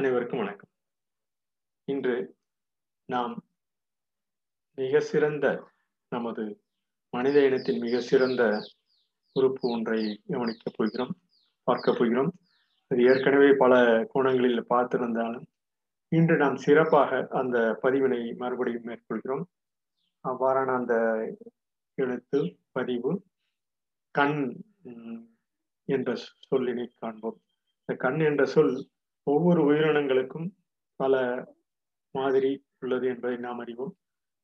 அனைவருக்கும் வணக்கம். இன்று நாம் மிக சிறந்த நமது மனித இனத்தின் மிக சிறந்த உறுப்பு ஒன்றை கவனிக்கப் போகிறோம் பார்க்க போகிறோம். அது ஏற்கனவே பல கோணங்களில் பார்த்திருந்தாலும் இன்று நாம் சிறப்பாக அந்த பதிவினை மறுபடியும் மேற்கொள்கிறோம். அவ்வாறான அந்த எழுத்து பதிவு கண் என்ற சொல்லினை காண்போம். இந்த கண் என்ற சொல் ஒவ்வொரு உயிரினங்களுக்கும் பல மாதிரி உள்ளது என்பதை நாம் அறிவோம்.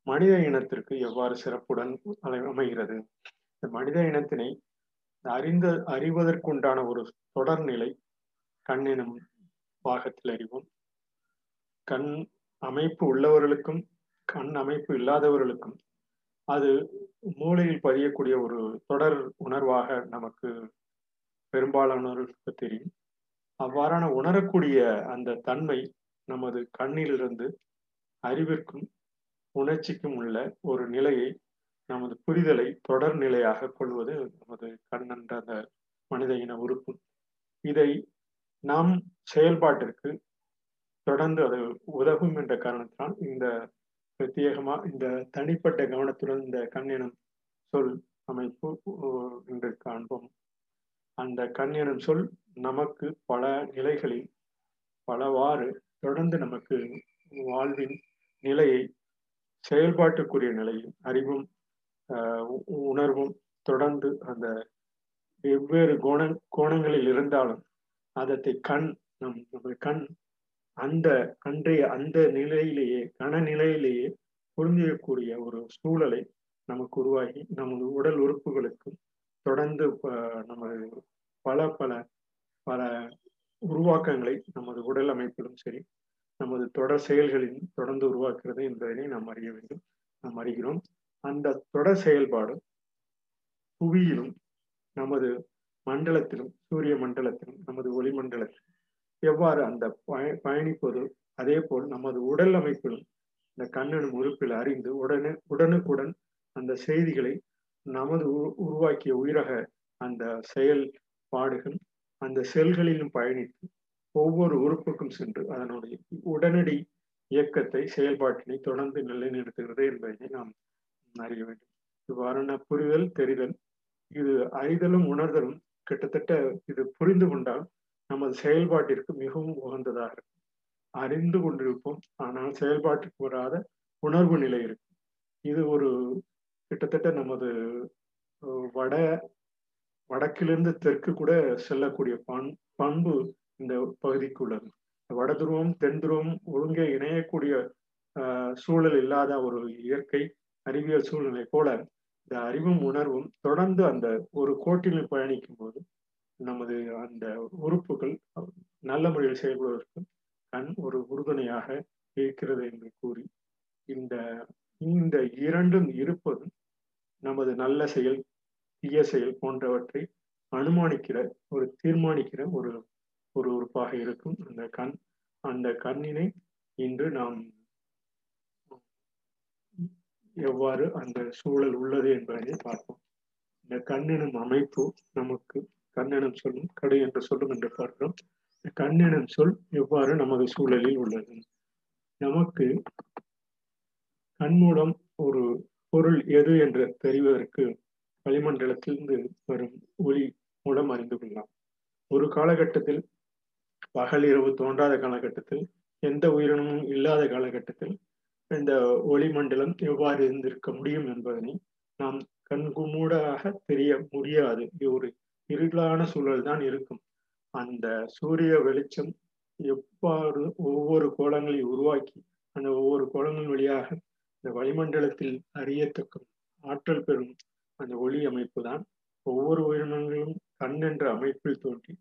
மனித இனத்திற்கு எவ்வாறு சிறப்புடன் அமைகிறது? இந்த மனித இனத்தினை அறிந்த அறிவதற்குண்டான ஒரு தொடர்நிலை கண் எனும் பாகத்தில் அறிவோம். கண் அமைப்பு உள்ளவர்களுக்கும் கண் அமைப்பு இல்லாதவர்களுக்கும் அது மூளையில் பதியக்கூடிய ஒரு தொடர் உணர்வாக நமக்கு பெரும்பாலானவர்களுக்கு தெரியும். அவ்வாறான உணரக்கூடிய அந்த தன்மை நமது கண்ணிலிருந்து அறிவிற்கும் உணர்ச்சிக்கும் உள்ள ஒரு நிலையை நமது புரிதலை தொடர் நிலையாக கொள்வது நமது கண் என்ற அந்த மனித இன உறுப்பு. இதை நாம் செயல்பாட்டிற்கு தொடர்ந்து அது உதவும் என்ற காரணத்தினால் இந்த பிரத்யேகமா இந்த தனிப்பட்ட கவனத்துடன் இந்த கண் எனும் சொல் அமைப்பு இன்று காண்போம். அந்த கண் எனும் சொல் நமக்கு பல நிலைகளில் பலவாறு தொடர்ந்து நமக்கு வாழ்வின் நிலையை செயல்பாட்டுக்குரிய நிலையும் அறிவும் உணர்வும் தொடர்ந்து அந்த வெவ்வேறு கோண கோணங்களில் இருந்தாலும் அதத்தை கண் நம் நமது கண் அந்த அன்றைய அந்த நிலையிலேயே கனநிலையிலேயே பொருந்தியக்கூடிய ஒரு சூழலை நமக்கு உருவாகி நமது உடல் உறுப்புகளுக்கும் தொடர்ந்து நமது பல பல பல உருவாக்கங்களை நமது உடல் அமைப்பிலும் சரி நமது தொடர் செயல்களின் தொடர்ந்து உருவாக்குறது என்பதனை நாம் அறிய வேண்டும். நாம் அறிகிறோம். அந்த தொடர் செயல்பாடு புவியிலும் நமது மண்டலத்திலும் சூரிய மண்டலத்திலும் நமது ஒளிமண்டலத்திலும் எவ்வாறு அந்த பய பயணிப்பது அதே போல் நமது உடல் அமைப்பிலும் இந்த கண்ணனும் உறுப்பில் அறிந்து உடனே உடனுக்குடன் அந்த செய்திகளை நமது உருவாக்கிய உயிரக அந்த செயல்பாடுகள் அந்த செல்களிலும் பயணித்து ஒவ்வொரு உறுப்புக்கும் சென்று அதனுடைய உடனடி இயக்கத்தை செயல்பாட்டினை தொடர்ந்து நிலைநிறுத்துகிறது என்பதை நாம் அறிய வேண்டும். இவ்வாறான புரிதல் தெரிதல் இது அறிதலும் உணர்தலும் கிட்டத்தட்ட இது புரிந்து கொண்டால் நமது செயல்பாட்டிற்கு மிகவும் உகந்ததாக இருக்கும். அறிந்து கொண்டிருப்போம் ஆனால் செயல்பாட்டுக்கு வராத உணர்வு நிலை இருக்கும். இது ஒரு கிட்டத்தட்ட நமது வட வடக்கிலிருந்து தெற்கு கூட செல்லக்கூடிய பண் பண்பு இந்த பகுதிக்கு உள்ளது. வட துருவம் தென் துருவம் ஒழுங்கே இணையக்கூடிய சூழல் இல்லாத ஒரு இயற்கை அறிவியல் சூழ்நிலை போல இந்த அறிவும் உணர்வும் தொடர்ந்து அந்த ஒரு கோட்டில் பயணிக்கும் போது நமது அந்த உறுப்புகள் நல்ல முறையில் செயல்படுவதற்கு கண் ஒரு உறுதுணையாக இருக்கிறது என்று கூறி இந்த இந்த இரண்டும் இருப்பதும் நமது நல்ல செயல் தீய செயல் போன்றவற்றை அனுமானிக்கிற ஒரு தீர்மானிக்கிற ஒரு ஒரு உறுப்பாக இருக்கும். அந்த கண் அந்த கண்ணினை இன்று நாம் எவ்வாறு அந்த சூழல் உள்ளது என்பதை பார்ப்போம். இந்த கண்ணினும் அமைப்பு நமக்கு கண்ணெனும் சொல்லும் கடை என்று சொல்லும் என்று பார்க்கிறோம். கண்ணெனும் சொல் எவ்வாறு நமது சூழலில் உள்ளது? நமக்கு கண் மூலம் ஒரு பொருள் எது என்று தெரிவதற்கு வளிமண்டலத்திலிருந்து வரும் ஒளி மூலம் அறிந்து கொள்ளலாம். ஒரு காலகட்டத்தில் பகல் இரவு தோன்றாத காலகட்டத்தில் எந்த உயிரினமும் இல்லாத காலகட்டத்தில் இந்த ஒளிமண்டலம் எவ்வாறு இருந்திருக்க முடியும் என்பதனை நாம் கண்குமூடாக தெரிய முடியாது. ஒரு இருளான சூழல் தான் இருக்கும். அந்த சூரிய வெளிச்சம் எவ்வாறு ஒவ்வொரு கோலங்களை உருவாக்கி அந்த ஒவ்வொரு கோலங்கள் வழியாக இந்த வளிமண்டலத்தில் அறியத்தக்க ஆற்றல் பெறும் அந்த ஒளி அமைப்பு தான் ஒவ்வொரு உயிரினங்களும் கண் என்ற அமைப்பில் தோன்றி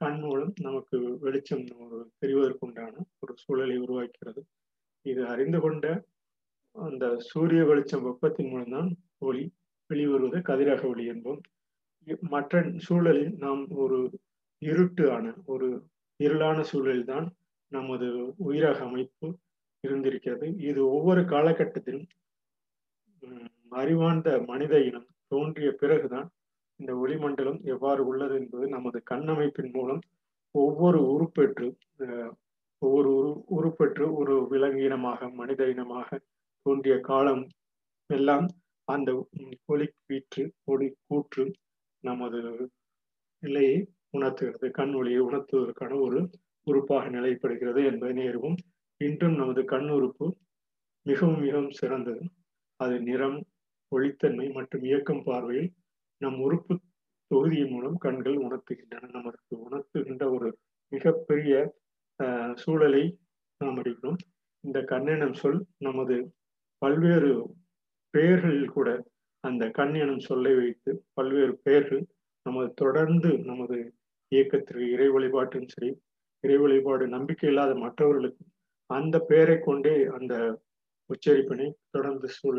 கண் மூலம் நமக்கு வெளிச்சம் தெரிவதற்குண்டான ஒரு சூழலை உருவாக்கிறது. இது அறிந்து கொண்ட அந்த சூரிய வெளிச்சம் வெப்பத்தின் மூலம்தான் ஒளி வெளிவருவது கதிரக ஒளி என்போம். மற்ற சூழலில் நாம் ஒரு இருட்டு ஆன ஒரு இருளான சூழலில் தான் நமது உயிரக அமைப்பு இருந்திருக்கிறது. இது ஒவ்வொரு காலகட்டத்திலும் அறிவார்ந்த மனித இனம் தோன்றிய பிறகுதான் இந்த ஒளிமண்டலம் எவ்வாறு உள்ளது என்பது நமது கண்ணமைப்பின் மூலம் ஒவ்வொரு உறுப்பெற்று ஒவ்வொரு உரு உருப்பெற்று ஒரு விலங்கு இனமாக மனித இனமாக தோன்றிய காலம் எல்லாம் அந்த ஒளி வீற்று ஒளி கூற்று நமது நிலையை உணர்த்துகிறது. கண் ஒளியை உணர்த்துவதற்கான ஒரு உறுப்பாக நிலைப்படுகிறது என்பதை நேருவும் இன்றும் நமது கண் உறுப்பு மிகவும் மிகவும் சிறந்தது. அது நிறம் ஒளித்தன்மை மற்றும் இயக்கம் பார்வையில் நம் உறுப்பு தொகுதியின் மூலம் கண்கள் உணர்த்துகின்றன. நமக்கு உணர்த்துகின்ற ஒரு மிகப்பெரிய சூழலை நாம் அறிகிறோம் இந்த கண்ணெனும் சொல் நமது பல்வேறு பெயர்களில் கூட அந்த கண் எனும் சொல்லை வைத்து பல்வேறு பெயர்கள் நமது தொடர்ந்து நமது இயக்கத்திற்கு இறை வழிபாட்டின் சரி இறை வழிபாடு நம்பிக்கை இல்லாத மற்றவர்களுக்கு அந்த பெயரை கொண்டே அந்த உச்சரிப்பினை தொடர்ந்து சூழ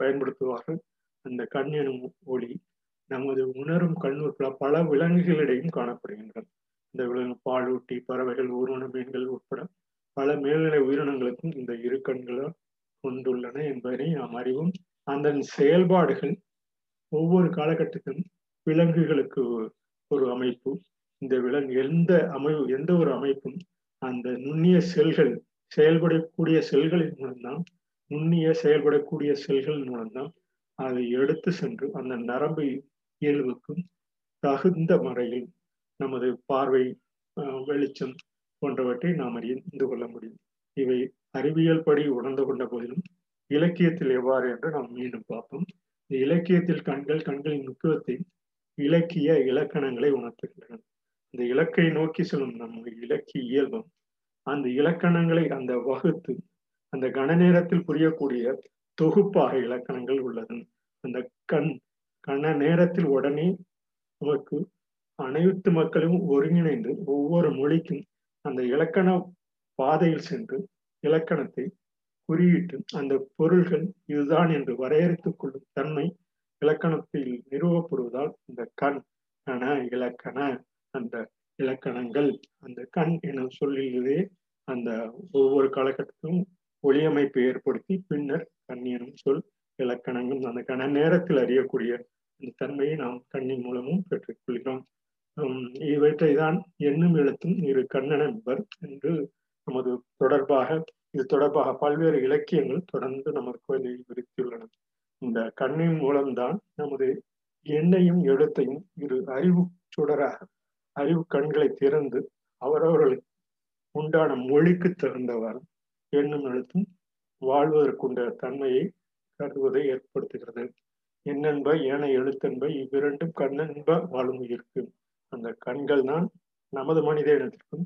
பயன்படுத்துவார்கள். அந்த கண் எனும் ஒளி நமது உணரும் கண்ணூர்ல பல விலங்குகளிடையும் காணப்படுகின்றன. இந்த விலங்கு பாலூட்டி பறவைகள் ஊர்வன மீன்கள் உட்பட பல மேல்நிலை உயிரினங்களுக்கும் இந்த இரு கண்களால் கொண்டுள்ளன என்பதனை நாம் அறிவோம். அந்த செயல்பாடுகள் ஒவ்வொரு காலகட்டத்திலும் விலங்குகளுக்கு ஒரு அமைப்பு. இந்த விலங்கு எந்த அமைவு எந்த ஒரு அமைப்பும் அந்த நுண்ணிய செல்கள் செயல்படக்கூடிய செல்களின் மூலம்தான் நுண்ணிய செயல்படக்கூடிய செல்கள் மூலம்தான் அதை எடுத்து சென்று அந்த நரம்பு இயல்புக்கும் தகுந்த முறையில் நமது பார்வை வெளிச்சம் போன்றவற்றை நாம் அறிந்து கொள்ள முடியும். இவை அறிவியல் படி உணர்ந்து கொண்ட போதிலும் இலக்கியத்தில் எவ்வாறு என்று நாம் மீண்டும் பார்ப்போம். இந்த இலக்கியத்தில் கண்கள் கண்களின் முக்கியத்தை இலக்கிய இலக்கணங்களை உணர்த்துகின்றன. இந்த இலக்கை நோக்கி செல்லும் நம்ம இலக்கிய இயல்பம் அந்த இலக்கணங்களை அந்த வகுத்து அந்த கன நேரத்தில் புரியக்கூடிய தொகுப்பாக இலக்கணங்கள் உள்ளது. அந்த கண் கன நேரத்தில் உடனே நமக்கு அனைத்து மக்களும் ஒருங்கிணைந்து ஒவ்வொரு மொழிக்கும் அந்த இலக்கண பாதையில் சென்று இலக்கணத்தை குறியிட்டு அந்த பொருள்கள் இதுதான் என்று வரையறுத்துக் கொள்ளும் தன்மை இலக்கணத்தில் நிறுவப்படுவதால் இந்த கண் கண இலக்கண அந்த இலக்கணங்கள். அந்த கண் என சொல்லிலே அந்த ஒவ்வொரு காலகட்டத்திலும் ஒளியமைப்பை ஏற்படுத்தி பின்னர் கண் எனும் சொல் இலக்கணங்கள் அந்த கண நேரத்தில் அறியக்கூடிய அந்த தன்மையை நாம் கண்ணின் மூலமும் பெற்றுக்கொள்கிறோம். இவற்றை தான் எண்ணும் எழுத்தும் இரு கண்ணனன்பர் என்று நமது தொடர்பாக இது தொடர்பாக பல்வேறு இலக்கியங்கள் தொடர்ந்து நமக்கு விரித்துள்ளன. இந்த கண்ணின் மூலம்தான் நமது எண்ணையும் எழுத்தையும் இரு அறிவு சுடராக அறிவு கண்களை திறந்து அவரவர்களுக்கு உண்டான மொழிக்கு தகுந்தவர் எண்ணும் எழுத்தும் வாழ்வதற்குண்ட தன்மையை கருதுவதை ஏற்படுத்துகிறது. எண்ணென்ப ஏனைய எழுத்தென்ப இவ்விரண்டும் கண்ணென்ப வாழும் உயிருக்கு அந்த கண்கள் தான் நமது மனித இனத்திற்கும்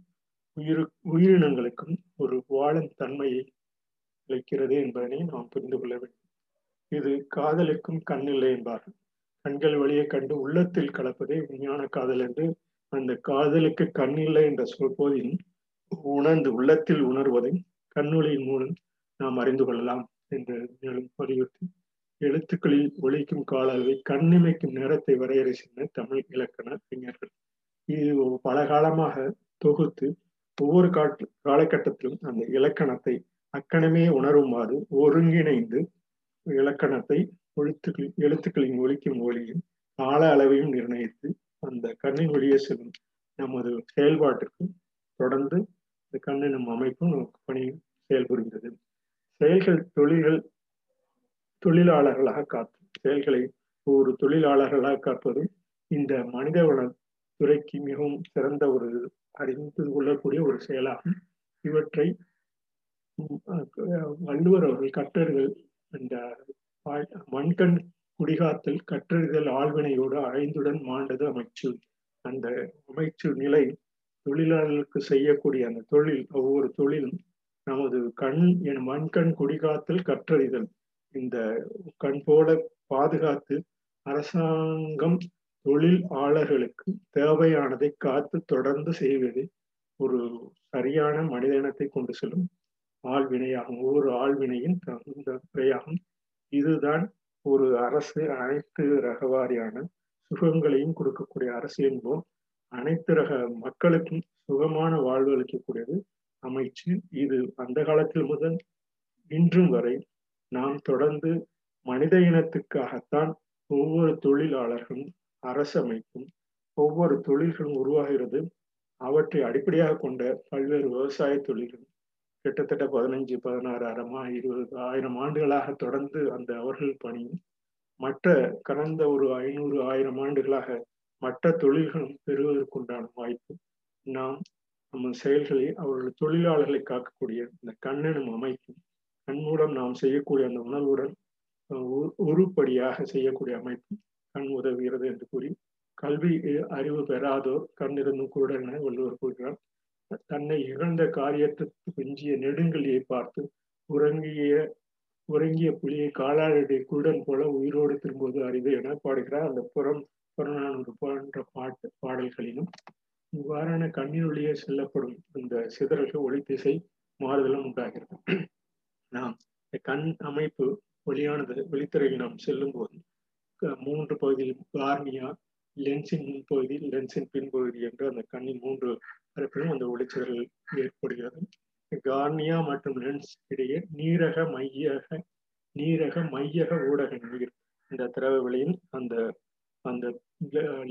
உயிரு உயிரினங்களுக்கும் ஒரு வாழும் தன்மையை அளிக்கிறது என்பதனை நாம் புரிந்து கொள்ள வேண்டும். இது காதலுக்கும் கண்ணில்லை என்பார்கள். கண்கள் வழியை கண்டு உள்ளத்தில் கலப்பதே விஞ்ஞான காதல் என்று அந்த காதலுக்கு கண்ணில்லை என்ற சொல்போதிலும் உணர்ந்து உள்ளத்தில் உணர்வதை கண்ணொளியின் மூலம் நாம் அறிந்து கொள்ளலாம் என்று மேலும் வலியுறுத்தி எழுத்துக்களில் ஒழிக்கும் கால அளவை கண்ணிமைக்கும் நேரத்தை வரையறை செய்த தமிழ் இலக்கண அறிஞர்கள். இது பல காலமாக தொகுத்து ஒவ்வொரு காட்டு காலகட்டத்திலும் அந்த இலக்கணத்தை அக்கணமே உணருமாறு ஒருங்கிணைந்து இலக்கணத்தை எழுத்துக்கள் எழுத்துக்களின் ஒழிக்கும் ஒளியும் கால அளவையும் நிர்ணயித்து அந்த கண்ணின் வழியே செல்லும் நமது செயல்பாட்டுக்கு தொடர்ந்து இந்த நம் அமைப்பும் நமக்கு பணி செயல்புரிந்தது. செயல்கள் தொழில்கள் தொழிலாளர்களாக காத்து செயல்களை ஒரு தொழிலாளர்களாக காப்பது இந்த மனிதவள துறைக்கு மிகவும் சிறந்த ஒரு அறிந்து கொள்ளக்கூடிய ஒரு செயலாகும். இவற்றை வள்ளுவர் அவர்கள் கட்டர்கள் அந்த மண்கண் குடிகாத்தல் கற்றறிதல் ஆழ்வினையோடு ஐந்துடன் மாண்டது அமைச்சு. அந்த அமைச்சு நிலை தொழிலாளர்களுக்கு செய்யக்கூடிய அந்த தொழில் ஒவ்வொரு தொழிலும் நமது கண் என் மண்கண் குடிகாத்தல் கற்றறிதல். இந்த கண் போல பாதுகாத்து அரசாங்கம் தொழில் ஆளர்களுக்கு தேவையானதை காத்து தொடர்ந்து செய்வது ஒரு சரியான மனித இனத்தை கொண்டு செல்லும் ஆழ்வினையாகும் ஒவ்வொரு ஆழ்வினையின் தகுந்த முறையாகும் இதுதான் ஒரு அரசு அனைத்து ரக வாரியான சுகங்களையும் கொடுக்கக்கூடிய அரசு என்போம். அனைத்து ரக மக்களுக்கும் சுகமான வாழ்வு அளிக்கக்கூடியது அமைச்சு. இது அந்த காலத்தில் முதல் இன்றும் வரை நாம் தொடர்ந்து மனித இனத்துக்காகத்தான் ஒவ்வொரு தொழிலாளர்களும் அரசமைப்பும் ஒவ்வொரு தொழில்களும் உருவாகிறது. அவற்றை அடிப்படையாக கொண்ட பல்வேறு விவசாய தொழில்கள் கிட்டத்தட்ட பதினஞ்சு பதினாறு அறமா இருபது ஆயிரம் ஆண்டுகளாக தொடர்ந்து அந்த அவர்கள் பணியும் மற்ற கடந்த ஒரு ஐநூறு ஆயிரம் ஆண்டுகளாக மற்ற தொழில்களும் பெறுவதற்குண்டான வாய்ப்பு. நாம் நம்ம செயல்களை அவர்கள் தொழிலாளர்களை காக்கக்கூடிய இந்த கண்ணெனும் அமைப்பும் கண் மூலம் நாம் செய்யக்கூடிய அந்த உணர்வுடன் உருப்படியாக செய்யக்கூடிய அமைப்பு கண் உதவுகிறது என்று கூறி கல்வி அறிவு பெறாதோர் கண் குருடன் என வள்ளுவர் கூறுகிறார். தன்னை இகழ்ந்த காரியத்திற்கு பெஞ்சிய நெடுங்கலியை பார்த்து உறங்கிய உறங்கிய புலியை காலாளுடைய குருடன் போல உயிரோடு திரும்புவது அரிது என பாடுகிறார். அந்த புறம் புறநானூறு போன்ற பாட்டு பாடல்களிலும் இவ்வாறான கண்ணினுள்ளே செல்லப்படும் இந்த சிதறல்கள் ஒளி திசை மாறுதலும் உண்டாகிறது. நாம் இந்த கண் அமைப்பு ஒளியானது வெளித்துறையில் நாம் செல்லும் போது மூன்று பகுதியில் கார்னியா லென்ஸின் முன்பகுதி லென்ஸின் பின்பகுதி என்று அந்த கண்ணின் மூன்று தரப்பிலும் அந்த ஒளிச்சிதறல் ஏற்படுகிறது. கார்னியா மற்றும் லென்ஸ் இடையே நீரக மையக நீரக மையக ஊடக நீர் இந்த திரவ வெளியில் அந்த அந்த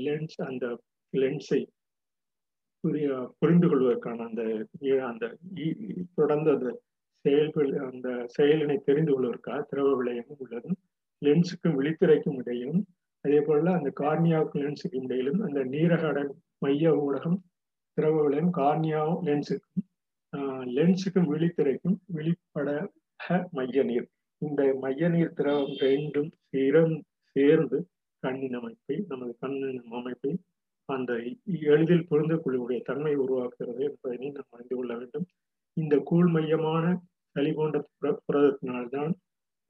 லென்ஸ் அந்த லென்ஸை புரிய புரிந்து கொள்வதற்கான அந்த அந்த தொடர்ந்து அந்த செயல் அந்த செயலினை தெரிந்து கொள்வதற்காக திரவ விளையமும் உள்ளது லென்ஸுக்கும் விழித்திரைக்கும் இடையிலும் அதே போல அந்த கார்னியாவுக்கும் லென்ஸுக்கும் இடையிலும் அந்த நீரக மைய ஊடகம் திரவ கார்னியாவும் லென்ஸுக்கும் லென்ஸுக்கும் விழித்திரைக்கும் விழிப்பட மைய நீர். இந்த மைய நீர் திரவம் ரெண்டும் சேர்ந்து கண்ணின் அமைப்பை நமது கண்ணின் அமைப்பை அந்த எளிதில் புரிந்துகொள்ளக்கூடிய தன்மை உருவாக்குகிறது என்பதனை நாம் அறிந்து கொள்ள வேண்டும். இந்த கூழ் மையமான சளி போன்ற புரதத்தினால்தான்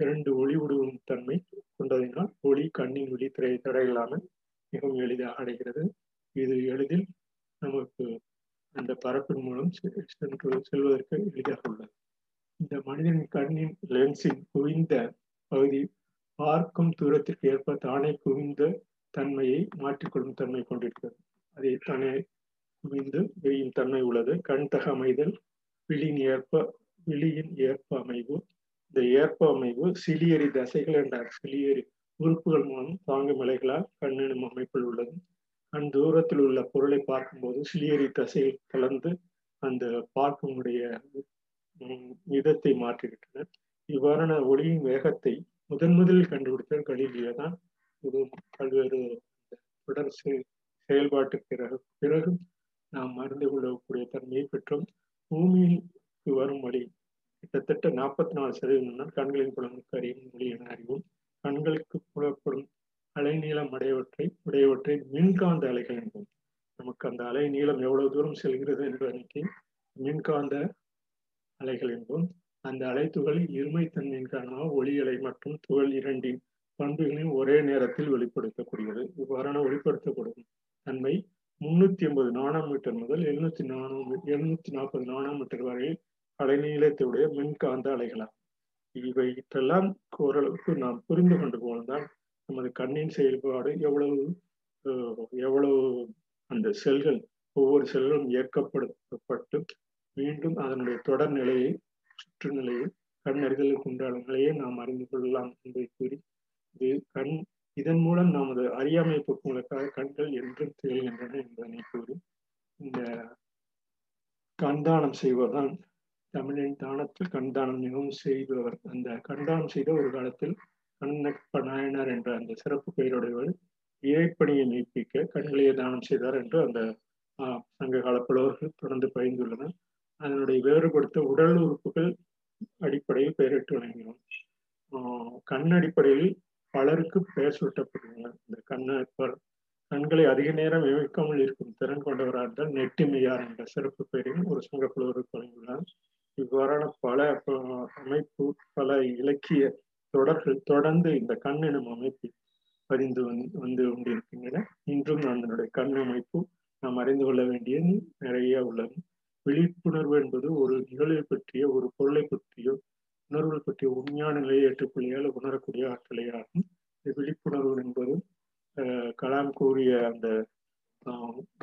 இரண்டு ஒளி விடுவும் தன்மை கொண்டதினால் ஒளி கண்ணின் ஒளி திரை தடையில்லாமல் மிகவும் எளிதாக அடைகிறது. இது எளிதில் நமக்கு அந்த பரப்பின் மூலம் சென்று செல்வதற்கு எளிதாக உள்ளது. இந்த மனிதன் கண்ணின் லென்ஸின் குவிந்த பகுதி பார்க்கும் தூரத்திற்கு ஏற்ப தானே குவிந்த தன்மையை மாற்றிக்கொள்ளும் தன்மை கொண்டிருக்கிறது. அதை தானே குவிந்து விரியும் தன்மை உள்ளது. கண் தக அமைதல் விழியின் ஏற்ப விழியின் ஏற்ப அமைவு இந்த ஏற்ப அமைவு சிலியரி தசைகள் என்ற சிலியரி உறுப்புகள் மூலம் தாங்கும் இலைகளால் கண்ணெனும் அமைப்பில் உள்ளது. கண் தூரத்தில் உள்ள பொருளை பார்க்கும்போது சிலியரி தசைகள் கலந்து அந்த பார்க்கமுடைய விதத்தை மாற்றிவிட்டனர் இவ்வாறான ஒளியின் வேகத்தை முதன் முதலில் கண்டுபிடித்த கலீலியோ தான் இது பல்வேறு தொடர் செயல்பாட்டு பிறகு பிறகு நாம் அறிந்து கொள்ளக்கூடிய தன்மையை பெற்றோம். பூமியில் வரும் வழி கிட்டத்தட்ட நாற்பத்தி நாலு சதவீதம் கண்களின் புலனுக்கு அறியும் மொழி என அறிவோம். கண்களுக்கு புலப்படும் அலைநீளம் அடையவற்றை உடையவற்றை மின்காந்த அலைகள் என்போம். நமக்கு அந்த அலை நீளம் எவ்வளவு தூரம் செல்கிறது என்று அன்னைக்கு மின்காந்த அலைகள் என்போம். அந்த அலைத்துகள் இருமைத்தன்மையின் காரணமாக ஒளி அலை மற்றும் துகள் இரண்டின் பண்புகளையும் ஒரே நேரத்தில் வெளிப்படுத்தக்கூடியது. இவ்வாறான வெளிப்படுத்தப்படும் தன்மை முன்னூத்தி ஐம்பது நானோமீட்டர் முதல் எழுநூத்தி நானோ எழுநூத்தி நாற்பது நானோமீட்டர் வரை அலைநீளத்துடைய மின்காந்த அலைகளாகும் இவையெல்லாம் ஓரளவுக்கு நாம் புரிந்து கொண்டு போனதால் நமது கண்ணின் செயல்பாடு எவ்வளவு எவ்வளவு அந்த செல்கள் ஒவ்வொரு செல்களும் இயக்கப்படுத்தப்பட்டு மீண்டும் அதனுடைய தொடர் நிலையை சுற்றுநிலையை கண்ணறிதலுக்கு கண் அறிதலுக்கு உண்டான நிலையை நாம் அறிந்து கொள்ளலாம் என்பதை கூறி இது கண் இதன் மூலம் நமது அறியாமை போக்குவதற்காக கண்கள் என்றும் திகழ்கின்றன என்பதனை கூறி இந்த கண்தானம் செய்வதுதான் தமிழின் தானத்தில் கண்தானம் மிகவும் செய்பவர். அந்த கண்தானம் செய்த ஒரு காலத்தில் கண்ணப்ப நாயனார் என்ற அந்த சிறப்பு பெயருடையவர் இறைப்பணியை மெய்ப்பிக்க கண்களையே தானம் செய்தார் என்று அந்த சங்க கால புலவர்கள் தொடர்ந்து பயந்துள்ளனர் அதனுடைய வேறுபடுத்த உடல் உறுப்புகள் அடிப்படையில் பெயரிட்டு வழங்கினோம் கண் அடிப்படையில் பலருக்கு பெயர் சூட்டப்படுகின்றன. இந்த கண்ணப்பர் கண்களை அதிக நேரம் இமைக்காமல் இருக்கும் திறன் கொண்டவராக இருந்தால் நெட்டிமையார் என்ற சிறப்பு பெயரையும் ஒரு சங்க புலவருக்கு வழங்கியுள்ளார். இவ்வாறான பல அமைப்பு பல இலக்கிய தொடர்கள் தொடர்ந்து இந்த கண் எனும் அமைப்பில் பதிந்து வந்து கொண்டிருக்கின்றன. இன்றும் அதனுடைய கண் அமைப்பு நாம் அறிந்து கொள்ள வேண்டியது நிறைய உள்ளது. விழிப்புணர்வு என்பது ஒரு நிகழ்வை பற்றிய ஒரு பொருளை பற்றியோ உணர்வுகள் பற்றிய உண்மையான நிலையை ஏற்றுக்கொள்ளியால் உணரக்கூடிய ஆற்றலை ஆகும். விழிப்புணர்வு என்பது கலாம் கூறிய அந்த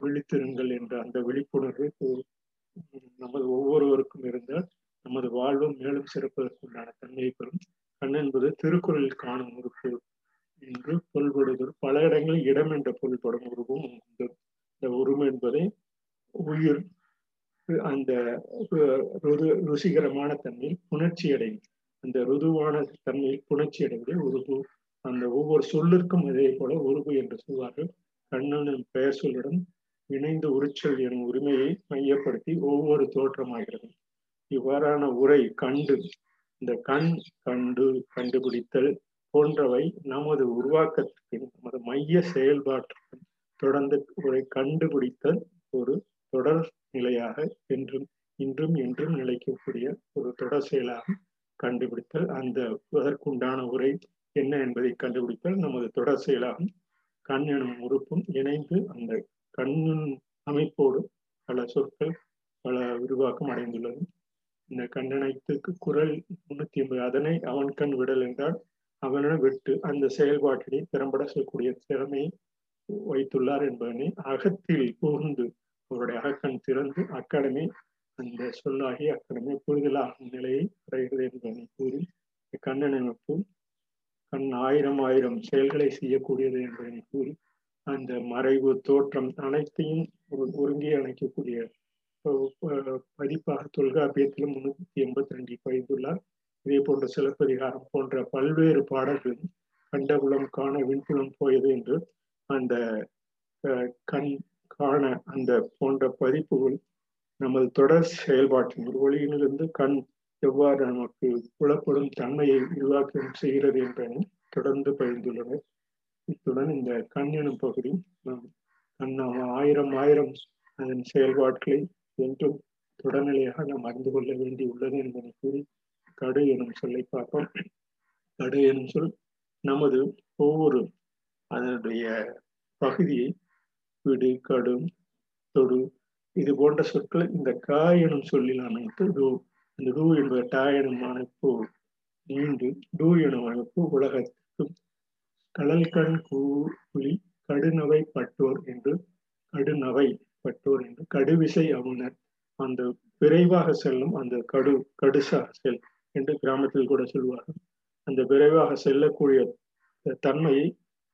விழித்திருங்கள் என்ற அந்த விழிப்புணர்வு நமது ஒவ்வொருவருக்கும் இருந்தால் நமது வாழ்வும் மேலும் சிறப்பதற்குண்டான தன்மையை பெறும். கண் என்பது திருக்குறளில் காணும் உறுப்பு என்று பொருள்படுதல் பல இடங்களில் இடம் என்ற பொருள்படும் உருவம் உண்டு. இந்த உருவம் என்பதை உயிர் அந்த ருது ருசிகரமான தன்மையில் புணர்ச்சி அடையும். அந்த ருதுவான தன்மையில் புணர்ச்சி அடைவதே உருகு. அந்த ஒவ்வொரு சொல்லிற்கும் அதே போல உருகு என்று சொல்வார்கள். கண்ணனின் பெயர் சொல்லுடன் இணைந்து உரிச்சல் எனும் உரிமையை மையப்படுத்தி ஒவ்வொரு தோற்றமாகிறது. இவ்வாறான உரை கண்டு இந்த கண் கண்டு கண்டுபிடித்தல் போன்றவை நமது உருவாக்கத்துக்கு நமது மைய செயல்பாட்டுக்கு தொடர்ந்து உரை கண்டுபிடித்தல் ஒரு தொடர் நிலையாக என்றும் இன்றும் என்றும் நிலைக்கக்கூடிய ஒரு தொடர் செயலாக கண்டுபிடித்தல் அந்த அதற்குண்டான உரை என்ன என்பதை கண்டுபிடித்தல் நமது தொடர் செயலாகும். கண் எனும் உறுப்பும் இணைந்து அந்த கண்ணின் அமைப்போடு பல சொற்கள் பல விரிவாக்கம் அடைந்துள்ளது. இந்த கண்ணனைத்துக்கு குரல் முன்னூத்தி ஐம்பது. அதனை அவன் கண் விடல் என்றால் அவனிடம் விட்டு அந்த செயல்பாட்டினை திறம்பட செய்யக்கூடிய திறமையை வைத்துள்ளார் என்பதனை அகத்தில் புகுந்து அவருடைய அகக்கண் திறந்து அக்காடமி அந்த சொல்லாகி அக்காடமி புரிதலாகும் நிலையை அடைகிறது என்பதனை கூறி கண்ணன் அமைப்பு கண் ஆயிரம் ஆயிரம் செயல்களை செய்யக்கூடியது என்பதனை கூறி அந்த மறைவு தோற்றம் அனைத்தையும் ஒருங்கி அணைக்கக்கூடிய பதிப்பாக தொல்காப்பியத்திலும் முன்னூத்தி எண்பத்தி ரெண்டில் பதிந்துள்ளார். இதே போன்ற சிலப்பதிகாரம் போன்ற பல்வேறு பாடல்கள் கண்டகுலம் காண விண்புலம் போயது என்று அந்த கண் காண அந்த போன்ற பதிப்புகள் நமது தொடர் செயல்பாட்டின் ஒளியிலிருந்து கண் எவ்வாறு நமக்கு புலப்படும் தன்மையை உருவாக்கம் செய்கிறது என்பதை தொடர்ந்து பகிர்ந்துள்ளனர். இத்துடன் இந்த கண்ணெனும் பகுதி நாம் கண் ஆயிரம் ஆயிரம் அதன் செயல்பாடுகளை என்றும் தொடர்நிலையாக நாம் அறிந்து கொள்ள வேண்டி உள்ளது என்பதை கூறி கடு எனும் சொல்லை பார்ப்போம். கடு எனும் சொல் நமது ஒவ்வொரு அதனுடைய பகுதியை விடு கடும் தொடு இது போன்ற சொற்கள் இந்த க எனும் சொல்லில் அமைத்து டூ இந்த டூ என்பது ட எனும் அமைப்பு நீண்டு டூ எனும் அமைப்பு உலகத்துக்கு கடல் கண் கூலி கடுநவை பட்டோர் என்று கடுநவை பட்டோர் என்று கடுவிசை அவுணர் அந்த விரைவாக செல்லும் அந்த கடு கடுசாக செல் என்று கிராமத்தில் கூட சொல்வார்கள் அந்த விரைவாக செல்லக்கூடிய தன்மையை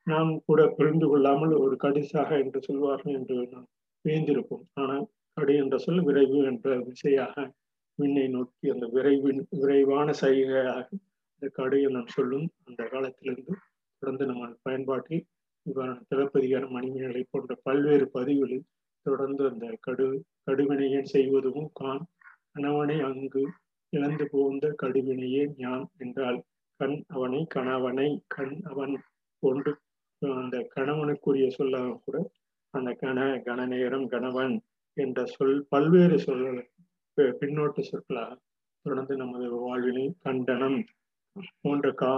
நாம் கூட புரிந்து கொள்ளாமல் ஒரு கடிசாக என்று சொல்வார்கள் என்று நாம் வியந்திருப்போம். ஆனால் கடு என்ற சொல் விரைவு என்ற விசையாக விண்ணை நோக்கி அந்த விரைவின் விரைவான சைகையாக இந்த கடு என சொல்லும் அந்த காலத்திலிருந்து தொடர்ந்து நம்ம பயன்பாட்டில் இவ்வாறான திலப்பதிகாரம் மணிமேலை போன்ற பல்வேறு பதிவுகளில் தொடர்ந்து அந்த கடு கடுவினையன் செய்வதும் கான் கணவனை அங்கு இழந்து போந்த கடுவினையே ஞான் என்றால் கண் அவனை கணவனை கண் அவன் ஒன்று. அந்த கணவனுக்குரிய சொல்லாக கூட அந்த கண கணநேரம் கணவன் என்ற சொல் பல்வேறு சொல் பின்னோட்டு சொற்களாக தொடர்ந்து நமது வாழ்வினை கண்டனம். போன்ற கா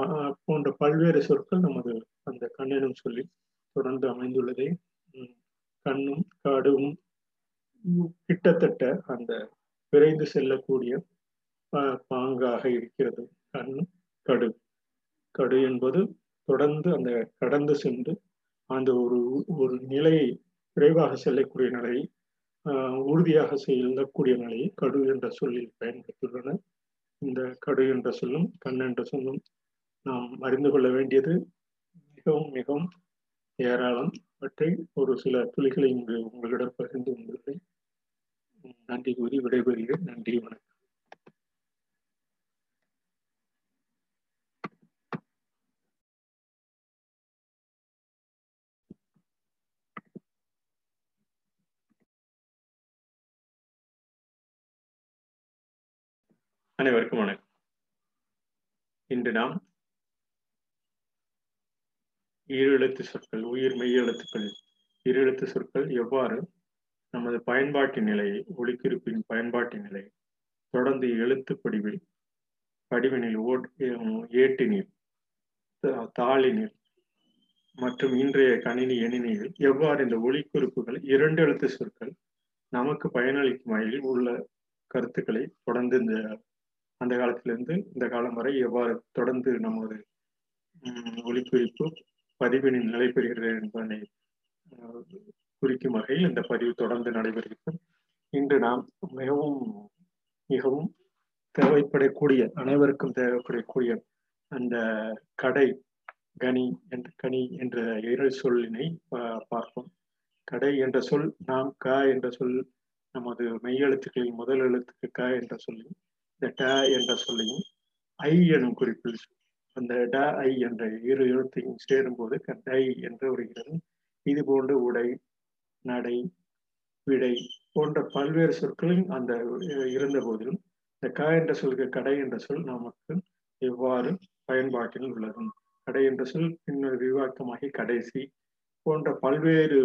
போன்ற பல்வேறு சொற்கள் நமது அந்த கண்ணினும் சொல்லி தொடர்ந்து அமைந்துள்ளதை கண்ணும் காடும் கிட்டத்தட்ட அந்த விரைந்து செல்லக்கூடிய பாங்காக இருக்கிறது. கண் கடு. கடு என்பது தொடர்ந்து அந்த கடந்து சென்று அந்த ஒரு ஒரு நிலையை விரைவாக செல்லக்கூடிய நிலையை உறுதியாக செல்லக்கூடிய நிலையை கடு என்ற சொல்லில் பயன்படுத்தியுள்ளனர் இந்த கடு என்ற சொல்லும் கண் என்ற சொல்லும் நாம் அறிந்து கொள்ள வேண்டியது மிகவும் மிகவும் ஏராளம். அவற்றை ஒரு சில துளிகளை இங்கு உங்களிடம் பகிர்ந்து கொண்டு நன்றி கூறி விடைபெறுகிறேன். நன்றி வணக்கம். அனைவருக்கும் வணக்கம். இன்று நாம் ஈரெழுத்து சொற்கள் உயிர் மெய் எழுத்துக்கள் ஈரெழுத்து சொற்கள் எவ்வாறு நமது பயன்பாட்டின் நிலையை ஒளிக்குறிப்பின் பயன்பாட்டின் நிலையை தொடர்ந்து எழுத்து படிவில் படிவினில் ஓட் ஏட்டினில் தாளினில் மற்றும் இன்றைய கணினி எணினியில் எவ்வாறு இந்த ஒளிக்குறிப்புகள் இரண்டு எழுத்து சொற்கள் நமக்கு பயனளிக்கும் வகையில் உள்ள கருத்துக்களை தொடர்ந்து இந்த அந்த காலத்திலிருந்து இந்த காலம் வரை எவ்வாறு தொடர்ந்து நமது ஒளிக்குறிப்பு பதிவினில் நிலை பெறுகிறது என்பதனை குறிக்கும் வகையில் இந்த பதிவு தொடர்ந்து நடைபெறுகிறது. இன்று நாம் மிகவும் மிகவும் தேவைப்படக்கூடிய அனைவருக்கும் தேவைப்படக்கூடிய அந்த கடை கனி என்ற கனி என்ற இரு சொல்லினை பார்ப்போம். கடை என்ற சொல் நாம் க என்ற சொல் நமது மெய்யெழுத்துக்களின் முதல் எழுத்துக்கு க என்ற சொல்லையும் இந்த ட என்ற சொல்லையும் ஐ எனும் குறிப்பில் அந்த ட ஐ என்ற இரு எழுத்தையும் சேரும்போது டை என்று வருகிறது இது போன்று உடை நடை விடை போன்ற பல்வேறு சொற்களும் அந்த இருந்த போதிலும் இந்த க என்ற சொல்க கடை என்ற சொல் நமக்கு எவ்வாறு பயன்பாட்டில் உள்ளது? கடை என்ற சொல் பின்னர் விரிவாக்கமாகி கடைசி போன்ற பல்வேறு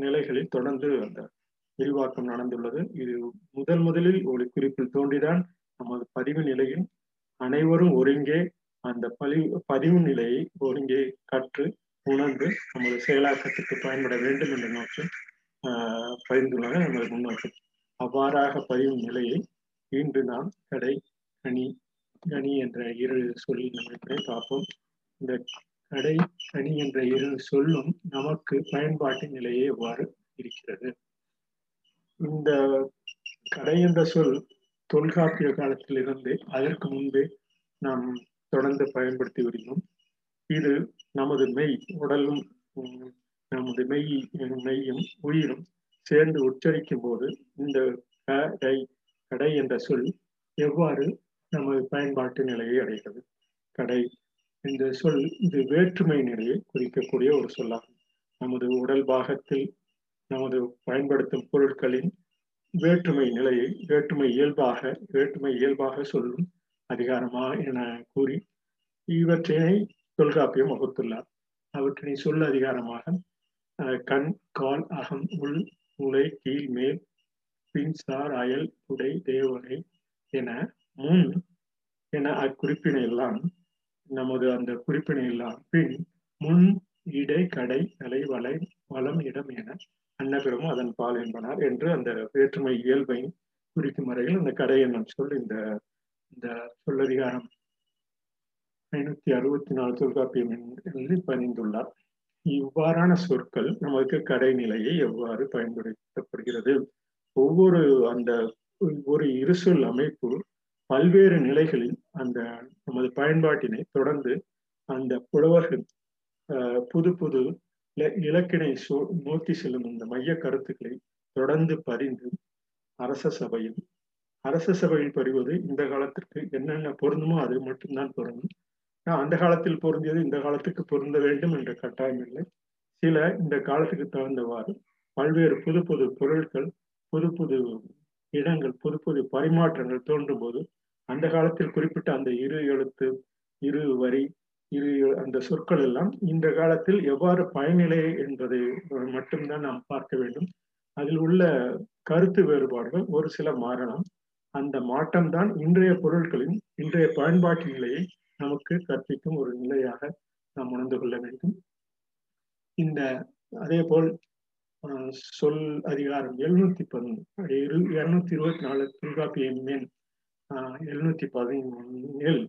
நிலைகளில் தொடர்ந்து அந்த விரிவாக்கம் நடந்துள்ளது. இது முதல் முதலில் ஒரு குறிப்பில் தோன்றிதான் நமது பதிவு நிலையில் அனைவரும் ஒருங்கே அந்த பதிவு பதிவு நிலையை ஒருங்கே கற்று உணர்ந்து நமது செயலாக்கத்துக்கு பயன்பட வேண்டும் என்ற நோக்கில் பதிந்துள்ளன நமது முன்னோக்கம் அவ்வாறாக பதிவும் நிலையை இன்று நாம் கடை கனி கனி என்ற இரு சொல்லி அமைப்பதை பார்ப்போம். இந்த கடை கனி என்ற இரு சொல்லும் நமக்கு பயன்பாட்டு நிலையே எவ்வாறு இருக்கிறது? இந்த கடை என்ற சொல் தொல்காப்பிய காலத்திலிருந்து அதற்கு முன்பே நாம் தொடர்ந்து பயன்படுத்தி வருகிறோம். இது நமது மெய் உடலும் நமது மெய் மெய்யும் உயிரும் சேர்ந்து உச்சரிக்கும் போது இந்த கடை கடை என்ற சொல் எவ்வாறு நமது பயன்பாட்டு நிலையை அடைகிறது? கடை இந்த சொல் இது வேற்றுமை நிலையை குறிக்கக்கூடிய ஒரு சொல்லாகும். நமது உடல் பாகத்தில் நமது பயன்படுத்தும் பொருட்களின் வேற்றுமை நிலையை வேற்றுமை இயல்பாக வேற்றுமை இயல்பாக சொல்லும் அதிகாரமா என கூறி இவற்றினை தொல்காப்பியம் வகுத்துள்ளார். அவற்றினை சொல்ல அதிகாரமாக கண் கால் அகம் உள் உலை கீழ் மேல் பின்சார் அயல் உடை தேவனை என முன் என அக்குறிப்பினை எல்லாம் நமது அந்த குறிப்பினை எல்லாம் பின் முன் இடை கடை தலை வலை வளம் இடம் என அன்னபிரமும் அதன் பால் என்பனார் என்று அந்த வேற்றுமை இயல்பை குறிக்கும் வரையில் அந்த கடை என்னும் சொல் இந்த இந்த சொல்லதிகாரம் ஐநூத்தி அறுபத்தி நாலு தொல்காப்பியம் என்று பணிந்துள்ளார். இவ்வாறான சொற்கள் நமக்கு கடைநிலையை எவ்வாறு பயன்படுத்தப்படுகிறது? ஒவ்வொரு அந்த ஒரு இருசொல் அமைப்பு பல்வேறு நிலைகளில் அந்த நமது பயன்பாட்டினை தொடர்ந்து அந்த புலவர்கள் புது புது இலக்கினை நோக்கி செல்லும் இந்த மைய கருத்துக்களை தொடர்ந்து பறிந்து அரச சபையில் அரச சபையில் பறிவது இந்த காலத்திற்கு என்னென்ன பொருந்துமோ அது மட்டும்தான் பொருந்தும். அந்த காலத்தில் பொருந்தியது இந்த காலத்துக்கு பொருந்த வேண்டும் என்ற கட்டாயம் இல்லை. சில இந்த காலத்துக்கு தகுந்தவாறு பல்வேறு புது புது பொருட்கள் புது புது இடங்கள் புது புது பரிமாற்றங்கள் தோன்றும் போது அந்த காலத்தில் குறிப்பிட்ட அந்த இரு எழுத்து இரு வரி இரு அந்த சொற்கள் எல்லாம் இந்த காலத்தில் எவ்வாறு பயனிலை என்பதை மட்டும்தான் நாம் பார்க்க வேண்டும். அதில் உள்ள கருத்து வேறுபாடுகள் ஒரு சில மாறலாம். அந்த மாற்றம்தான் இன்றைய பொருட்களின் இன்றைய பயன்பாட்டு நிலையை நமக்கு கற்பிக்கும் ஒரு நிலையாக நாம் உணர்ந்து கொள்ள வேண்டும். இந்த அதே போல் சொல் அதிகாரம் எழுநூத்தி பதினொன்று இருநூத்தி இருபத்தி நாலு தொல்காப்பிய எண் எழுநூத்தி பதினொன்னில்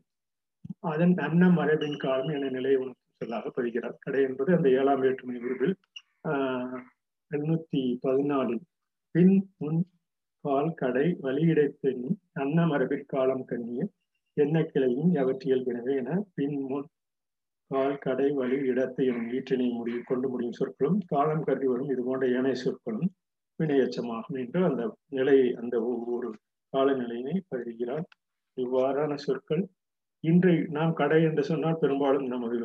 அதன் அன்ன மரபின் காலம் என நிலை உணர்த்தும் சொல்லாக பதிகிறார் கடை என்பது அந்த ஏழாம் வேற்றுமை உருவில் ஆஹ் எண்ணூத்தி பதினாலில். பின் முன் பால் கடை வழியிடை பெண் அன்ன மரபிற்காலம் கண்ணிய என்ன கிளையும் எவற்றியல் வினவே என பின் முன் கால் கடை வழி இடத்தை எனும் ஈற்றினை முடிவு கொண்டு முடியும் சொற்களும் காலம் கருதி வரும் இது போன்ற ஏனைய சொற்களும் வினையச்சமாகும் என்று அந்த நிலையை அந்த ஒவ்வொரு காலநிலையினை பகிர்கிறார் இவ்வாறான சொற்கள் இன்றை நாம் கடை என்று சொன்னால் பெரும்பாலும் நமது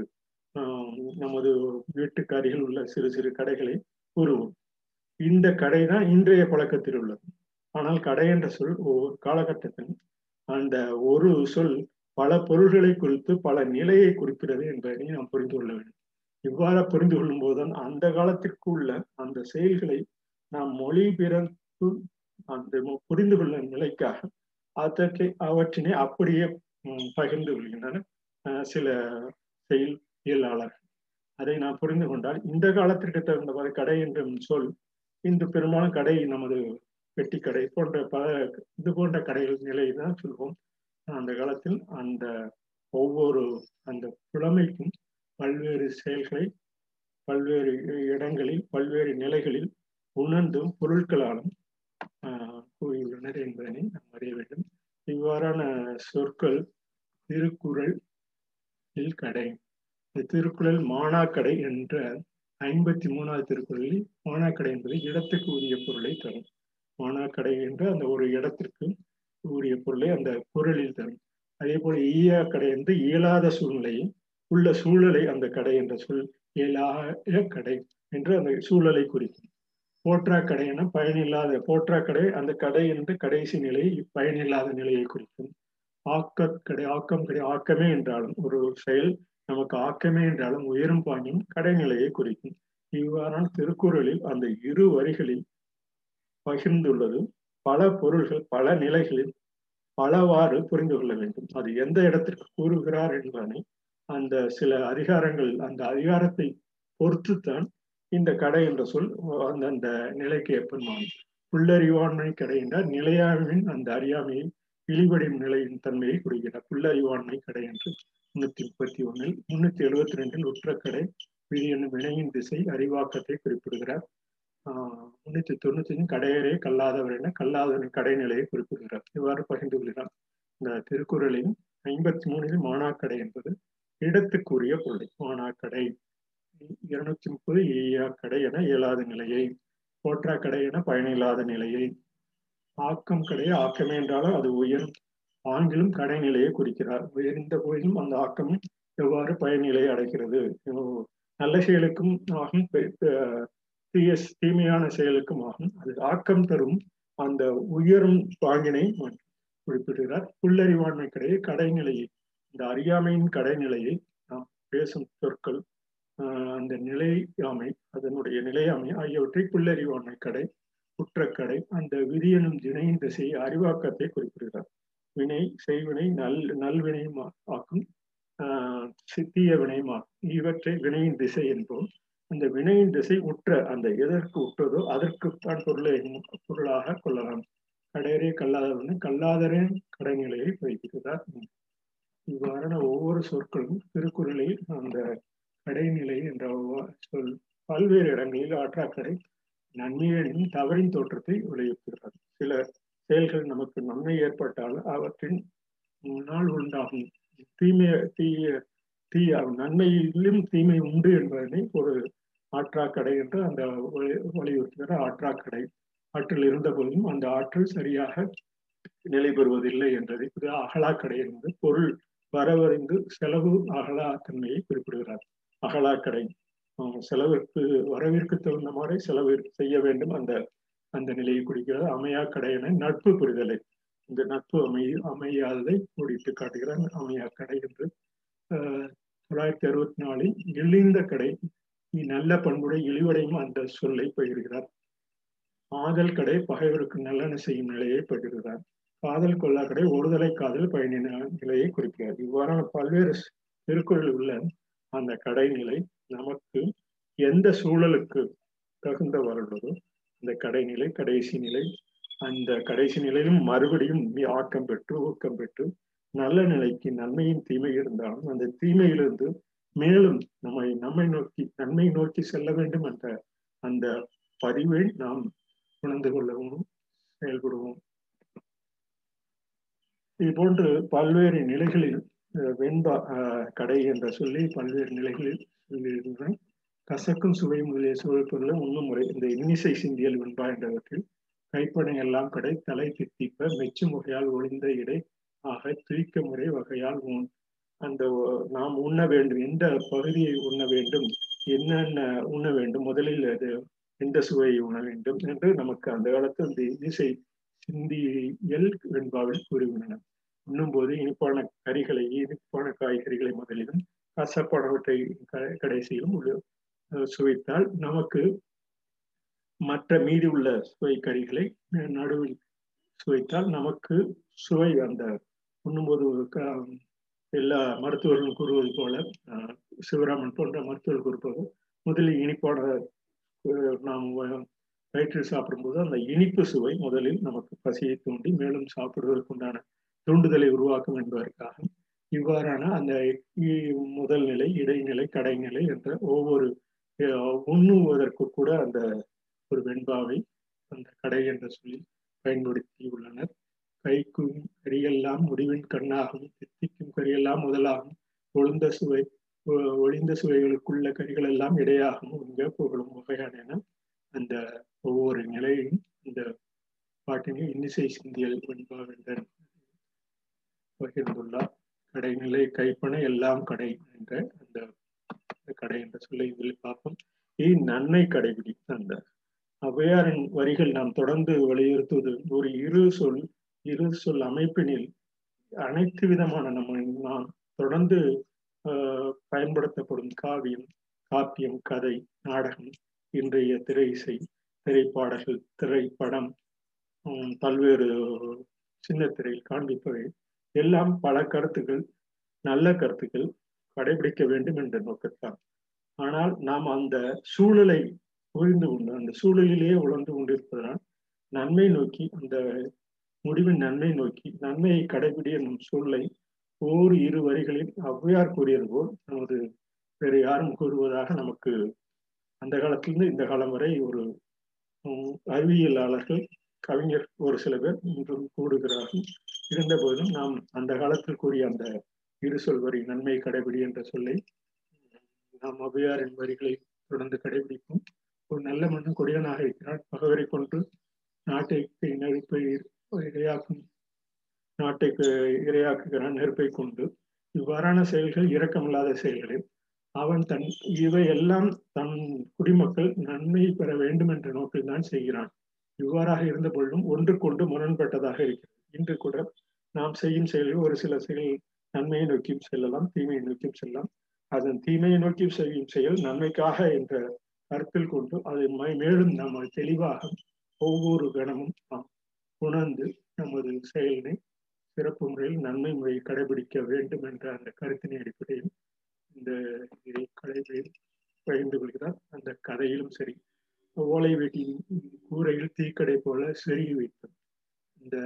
நமது வீட்டுக்கு உள்ள சிறு சிறு கடைகளை கூறுவோம். இந்த கடை தான் இன்றைய பழக்கத்தில் உள்ளது. ஆனால் கடை என்ற சொல் ஒவ்வொரு காலகட்டத்தில் அந்த ஒரு சொல் பல பொருள்களை குறித்து பல நிலையை குறிக்கிறது என்பதை நாம் புரிந்து கொள்ள வேண்டும். இவ்வாறு புரிந்து கொள்ளும் போதுதான் அந்த காலத்திற்கு உள்ள அந்த செயல்களை நாம் மொழி பிறப்பு அந்த புரிந்து கொள்ளும் நிலைக்காக அதற்கு அவற்றினை அப்படியே பகிர்ந்து கொள்கின்றன சில செயல் இயலாளர்கள் அதை நாம் புரிந்து கொண்டால் இந்த காலத்திற்கு தகுந்தவாறு கடை என்ற சொல் இன்று பெரும்பாலும் கடை நமது பெட்டி கடை போன்ற பல இது போன்ற கடைகள் நிலையை தான் சொல்வோம். அந்த காலத்தில் அந்த ஒவ்வொரு அந்த புலமைக்கும் பல்வேறு செயல்களை பல்வேறு இடங்களில் பல்வேறு நிலைகளில் உணர்ந்தும் பொருட்களாலும் கூறியுள்ளனர் என்பதனை நாம் அறிய வேண்டும். இவ்வாறான சொற்கள் திருக்குறள் கடை. இந்த திருக்குறள் மானாக்கடை என்ற ஐம்பத்தி மூணாவது திருக்குறளில் மானாக்கடை என்பது இடத்துக்கு உரிய பொருளை தரும். மானாக்கடை என்று அந்த ஒரு இடத்திற்கு உரிய பொருளை அந்த குரலில் தரும். அதே போல ஈயா கடை என்று இயலாத சூழ்நிலையை உள்ள சூழலை அந்த கடை என்ற சொல் இயலாத கடை என்று அந்த சூழலை குறிக்கும். போற்றா கடை என பயனில்லாத போற்றா கடை அந்த கடை என்று கடைசி நிலை பயனில்லாத நிலையை குறிக்கும். ஆக்க கடை ஆக்கம் கடை ஆக்கமே என்றாலும் ஒரு செயல் நமக்கு ஆக்கமே என்றாலும் உயரும் பாணியும் கடைநிலையை குறிக்கும். இவ்வாறான திருக்குறளில் அந்த இரு வரிகளில் பகிர்ந்துள்ளது. பல பொருள்கள் பல நிலைகளில் பலவாறு புரிந்து கொள்ள வேண்டும். அது எந்த இடத்திற்கு கூறுகிறார் என்பதனை அந்த சில அதிகாரங்கள் அந்த அதிகாரத்தை பொறுத்துத்தான் இந்த கடை என்ற சொல் அந்த அந்த நிலைக்கு ஏற்படுமாகும் புல்லறிவாண்மை கடை என்றால் நிலையாமையின் அந்த அறியாமையை இழிவடையும் நிலையின் தன்மையை குறிக்கிறார். புல்லறிவாண்மை கடை என்று முன்னூத்தி முப்பத்தி ஒன்னில் முன்னூத்தி எழுபத்தி ரெண்டில் உற்றக்கடை விதியின் வினையின் திசை அறிவாக்கத்தை குறிப்பிடுகிறார். ஆஹ் முன்னூத்தி தொண்ணூத்தி அஞ்சு கடையரே கல்லாதவர் என கல்லாதவரின் கடைநிலையை குறிப்பிடுகிறார். இவ்வாறு பகிர்ந்து கொள்கிறார். இந்த திருக்குறளின் ஐம்பத்தி மூணில் மானாக்கடை என்பது இடத்துக்குரிய பொருளை. மானாக்கடை இருநூத்தி முப்பது ஈயா கடை என இயலாத நிலையை போற்றா கடை என பயனில்லாத நிலையை. ஆக்கம் கடை ஆக்கமே என்றாலும் அது உயரும் ஆங்கிலும் கடைநிலையை குறிக்கிறார். உயர்ந்த போதிலும் அந்த ஆக்கம் எவ்வாறு பயனிலையை அடைகிறது? நல்ல செயலுக்கும் ஆகும் தீய தீமையான செயலுக்கும் ஆகும். அது ஆக்கம் தரும் அந்த உயரும் பாங்கினை குறிப்பிடுகிறார். புல்லறிவாண்மை கடையை கடைநிலையை இந்த அறியாமையின் கடைநிலையை நாம் பேசும் சொற்கள் அந்த நிலையாமை அதனுடைய நிலையாமை ஆகியவற்றை புல்லறிவாண்மை கடை குற்றக்கடை அந்த விதியனும் திணையின் திசையை அறிவாக்கத்தை குறிப்பிடுகிறார். வினை செய்வினை நல் நல்வினையும் ஆக்கும் சித்திய வினையுமாகும் இவற்றை வினையின் திசை என்போம். அந்த வினையின் திசை உற்ற அந்த எதற்கு உற்றதோ அதற்குத்தான் பொருளை பொருளாக கொள்ளலாம். கடையரே கல்லாதவன் கல்லாதரே கடைநிலையை வைக்கிறார் இவ்வாறான ஒவ்வொரு சொற்களும் திருக்குறளில் அந்த கடைநிலை என்ற சொல் பல்வேறு இடங்களில் ஆற்றாக்கடை நன்மையின் தவறின் தோற்றத்தை விளைவிக்கிறார் சில செயல்கள் நமக்கு நன்மை ஏற்பட்டால் அவற்றின் முன்னால் உண்டாகும் தீமை தீய தீய நன்மையிலும் தீமை உண்டு என்பதனை ஒரு ஆற்றாக்கடை என்று அந்த வலியுறுத்துகிற ஆற்றாக்கடை ஆற்றில் இருந்த போதும் அந்த ஆற்றல் சரியாக நிலை பெறுவதில்லை என்றதை அகலாக்கடை என்பது பொருள் வரவறிந்து செலவு அகலா தன்மையை குறிப்பிடுகிறார் அகலாக்கடை. செலவிற்கு வரவிற்கு தகுந்த மாதிரி செலவு செய்ய வேண்டும் அந்த அந்த நிலையை குறிக்கிறது. அமையா கடை என நட்பு புரிதலை. இந்த நட்பு அமை அமையாததை கூடிட்டு காட்டுகிறார் அமையா கடை என்று தொள்ளாயிரத்தி அறுபத்தி நாலில் இழிந்த கடை. நல்ல பண்புடைய இழிவடையும் அந்த சொல்லை பகிர்கிறார். ஆதல் கடை பகைவருக்கு நல்லெண்ண செய்யும் நிலையை பகிர்கிறார். காதல் கொள்ளா கடை ஒருதலை காதல் பயணின நிலையை குறிக்கிறார் இவ்வாறான பல்வேறு திருக்குறளில் உள்ள அந்த கடைநிலை நமக்கு எந்த சூழலுக்கு தகுந்த வருடதோ அந்த கடைநிலை கடைசி நிலை அந்த கடைசி நிலையிலும் மறுபடியும் ஆக்கம் பெற்று ஊக்கம் பெற்று நல்ல நிலைக்கு நன்மையின் தீமை இருந்தாலும் அந்த தீமையிலிருந்து மேலும் நம்மை நம்மை நோக்கி நன்மை நோக்கி செல்ல வேண்டும் என்ற அந்த பதிவை நாம் உணர்ந்து கொள்ளவும் செயல்படுவோம். இது போன்று பல்வேறு நிலைகளில் வெண்பா கடை என்ற சொல்லி பல்வேறு நிலைகளில் சொல்லியிருக்கிறேன் கசக்கும் சுவை முதலிய சுவை பொருளை உண்ணும் முறை. இந்த இன்னிசை சிந்தியல் வெண்பா என்றவற்றில் கைப்படை எல்லாம் கடை தலை தித்திப்ப மெச்சு முறையால் ஒளிந்த இடை ஆக துய்க்க முறை வகையால் உண் அந்த நாம் உண்ண வேண்டும் எந்த பகுதியை உண்ண வேண்டும் என்னென்ன உண்ண வேண்டும் முதலில் அது எந்த சுவையை உண்ண வேண்டும் என்று நமக்கு அந்த காலத்தில் அந்த இசை சிந்தியல் வெண்பாவில் கூறுகின்றன உண்ணும்போது இனிப்பான கறிகளை இனிப்பான காய்கறிகளை முதலிலும் கசப்பானவற்றை கடைசியிலும் சுவைத்தால் நமக்கு மற்ற மீதி உள்ள சுவை கறிகளை நடுவில் சுவைத்தால் நமக்கு சுவை அந்த உண்ணும்போது எல்லா மருத்துவர்களும் கூறுவது போல சிவராமன் போன்ற மருத்துவர்கள் கூறுவது முதலில் இனிப்பான நாம் வயிற்றில் சாப்பிடும்போது அந்த இனிப்பு சுவை முதலில் நமக்கு பசியை தூண்டி மேலும் சாப்பிடுவதற்குண்டான தூண்டுதலை உருவாக்கும் என்பதற்காக. இவ்வாறான அந்த முதல் நிலை இடைநிலை கடைநிலை என்ற ஒவ்வொரு உண்ணுவதற்கு கூட அந்த ஒரு வெண்பாவை அந்த கடை என்ற சொல்லி பயன்படுத்தி உள்ளனர். கைக்கும் கரியெல்லாம் முடிவின் கண்ணாகும் தித்திக்கும் கரியெல்லாம் முதலாகும். ஒழுந்த சுவை ஒளிந்த சுவைகளுக்குள்ள கரிகள் எல்லாம் இடையாகும் உங்க புகழும் வகையான அந்த ஒவ்வொரு நிலையும் இந்த பாட்டினை இன்னிசை சிந்தியல் வெண்பாவேந்தன் பகிர்ந்துள்ளார் கடைநிலை கைப்பன எல்லாம் கடை என்ற அந்த கடை என்ற சொல்லை இதில் பார்ப்போம். இது நன்மை கடைபிடி அந்த ஔவையாரின் வரிகள் நாம் தொடர்ந்து வலியுறுத்துவது ஒரு இரு சொல் இரு சொல் அமைப்பினில் அனைத்து விதமான நம்ம நாம் தொடர்ந்து பயன்படுத்தப்படும் காவியம் காப்பியம் கதை நாடகம் இன்றைய திரை இசை திரைப்பாடல்கள் திரைப்படம் பல்வேறு சின்ன திரையில் காண்பிப்பவை. எல்லாம் பல கருத்துக்கள் நல்ல கருத்துக்கள் கடைபிடிக்க வேண்டும் என்ற நோக்கத்தான். ஆனால் நாம் அந்த சூழலை புரிந்து கொண்டு அந்த சூழலிலேயே உழந்து கொண்டிருப்பதனால் நன்மை நோக்கி அந்த முடிவின் நன்மை நோக்கி நன்மையை கடைபிடி என்னும் சூழலை ஓர் இரு வரிகளில் ஔவையார் கூறியது போல் நமது வேறு யாரும் கூறுவதாக நமக்கு அந்த காலத்திலிருந்து இந்த காலம் வரை ஒரு அறிவியலாளர்கள் கவிஞர் ஒரு சில பேர் இன்றும் கூடுகிறார்கள் இருந்த போதும் நாம் அந்த காலத்தில் கூறிய அந்த இரு சொல்வரி நன்மை கடைபிடி என்ற சொல்லை நாம் ஔவையாரின் வரிகளை தொடர்ந்து கடைபிடிப்போம். ஒரு நல்ல மன்னன் கொடியனாக இருக்கிறான். பகவரை கொண்டு நாட்டை நெருப்பை இரையாக்கும் நாட்டை இரையாக்குகிறான் நெருப்பை கொண்டு. இவ்வாறான செயல்கள் இரக்கமில்லாத செயல்களில் அவன் தன் இவை எல்லாம் தன் குடிமக்கள் நன்மை பெற வேண்டும் என்ற நோக்கில் தான் செய்கிறான். இவ்வாறாக இருந்த பொழுதும் ஒன்றுக்கொண்டு முரண்பட்டதாக இருக்கிறது இன்று கூட நாம் செய்யும் செயலில் ஒரு சில செயல் நன்மையை நோக்கியும் செல்லலாம் தீமையை நோக்கியும் செல்லலாம். அதன் தீமையை நோக்கி செய்யும் செயல் நன்மைக்காக என்ற கருத்தில் கொண்டு அதை மேலும் நம்ம தெளிவாக ஒவ்வொரு கணமும் நாம் உணர்ந்து நமது செயலினை சிறப்பு முறையில் நன்மை முறையை கடைபிடிக்க வேண்டும் என்ற அந்த கருத்தினை அடிப்படையில் இந்த இதை கடைபிடியில் பகிர்ந்து கொள்கிறார். அந்த கதையிலும் சரி ஓலை வீட்டின் கூரையில் தீக்கடை போல செருகி வைத்தோம் இந்த